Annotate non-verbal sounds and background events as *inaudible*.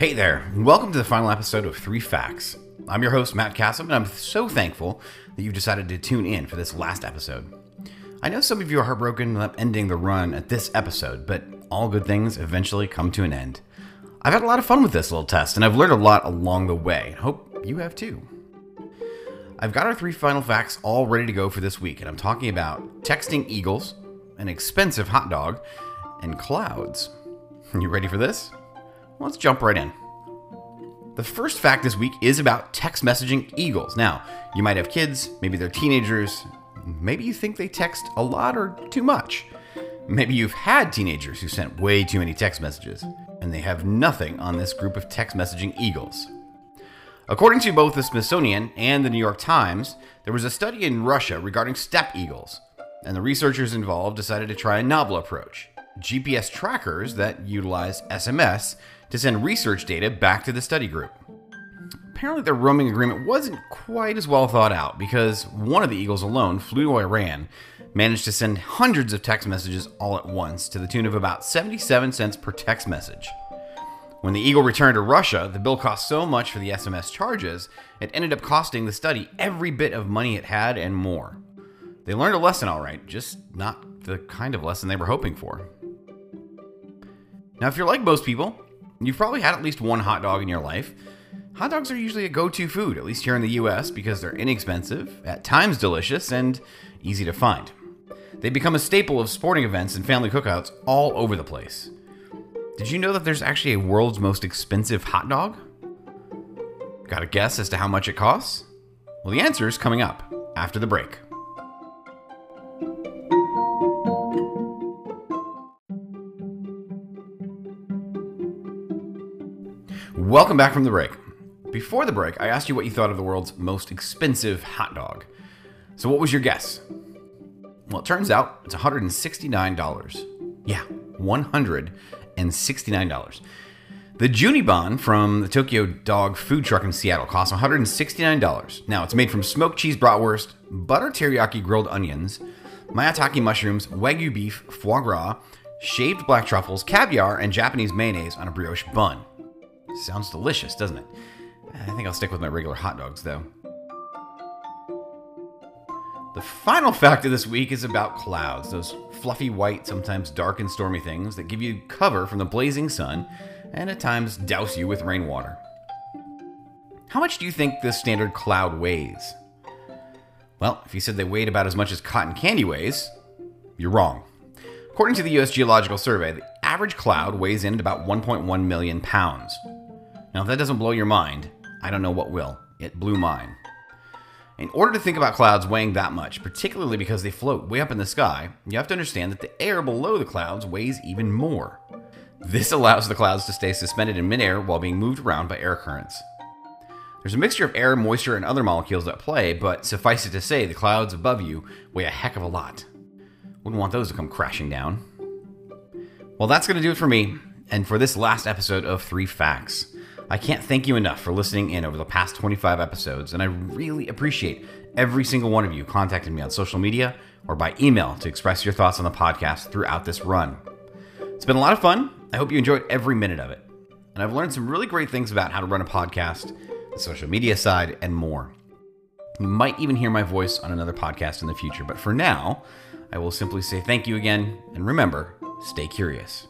Hey there, and welcome to the final episode of Three Facts. I'm your host, Matt Cassim, and I'm so thankful that you've decided to tune in for this last episode. I know some of you are heartbroken about ending the run at this episode, but all good things eventually come to an end. I've had a lot of fun with this little test, and I've learned a lot along the way. Hope you have too. I've got our three final facts all ready to go for this week, and I'm talking about texting eagles, an expensive hot dog, and clouds. *laughs* You ready for this? Let's jump right in. The first fact this week is about text messaging eagles. Now, you might have kids, maybe they're teenagers, maybe you think they text a lot or too much. Maybe you've had teenagers who sent way too many text messages, and they have nothing on this group of text messaging eagles. According to both the Smithsonian and the New York Times, there was a study in Russia regarding steppe eagles, and the researchers involved decided to try a novel approach GPS trackers that utilize SMS to send research data back to the study group. Apparently, their roaming agreement wasn't quite as well thought out because one of the Eagles alone flew to Iran, managed to send hundreds of text messages all at once to the tune of about 77 cents per text message. When the Eagle returned to Russia, the bill cost so much for the SMS charges, it ended up costing the study every bit of money it had and more. They learned a lesson all right, just not the kind of lesson they were hoping for. Now, if you're like most people, you've probably had at least one hot dog in your life. Hot dogs are usually a go to food, at least here in the US, because they're inexpensive, at times delicious, and easy to find. They become a staple of sporting events and family cookouts all over the place. Did you know that there's actually a world's most expensive hot dog? Got a guess as to how much it costs? Well, the answer is coming up after the break. Welcome back from the break. Before the break, I asked you what you thought of the world's most expensive hot dog. So, what was your guess? Well, it turns out it's $169. Yeah, $169. The Juniban from the Tokyo Dog food truck in Seattle costs $169. Now, it's made from smoked cheese bratwurst, butter teriyaki grilled onions, maitake mushrooms, wagyu beef, foie gras, shaved black truffles, caviar, and Japanese mayonnaise on a brioche bun. Sounds delicious, doesn't it? I think I'll stick with my regular hot dogs, though. The final fact of this week is about clouds, those fluffy white, sometimes dark and stormy things that give you cover from the blazing sun and at times douse you with rainwater. How much do you think this standard cloud weighs? Well, if you said they weighed about as much as cotton candy weighs, you're wrong. According to the US Geological Survey, the average cloud weighs in at about 1.1 million pounds. Now, if that doesn't blow your mind, I don't know what will. It blew mine. In order to think about clouds weighing that much, particularly because they float way up in the sky, you have to understand that the air below the clouds weighs even more. This *laughs* allows the clouds to stay suspended in midair while being moved around by air currents. There's a mixture of air, moisture, and other molecules at play, but suffice it to say, the clouds above you weigh a heck of a lot. Wouldn't want those to come crashing down. Well, that's going to do it for me, and for this last episode of Three Facts. I can't thank you enough for listening in over the past 25 episodes, and I really appreciate every single one of you contacting me on social media or by email to express your thoughts on the podcast throughout this run. It's been a lot of fun. I hope you enjoyed every minute of it. And I've learned some really great things about how to run a podcast, the social media side, and more. You might even hear my voice on another podcast in the future, but for now, I will simply say thank you again, and remember, stay curious.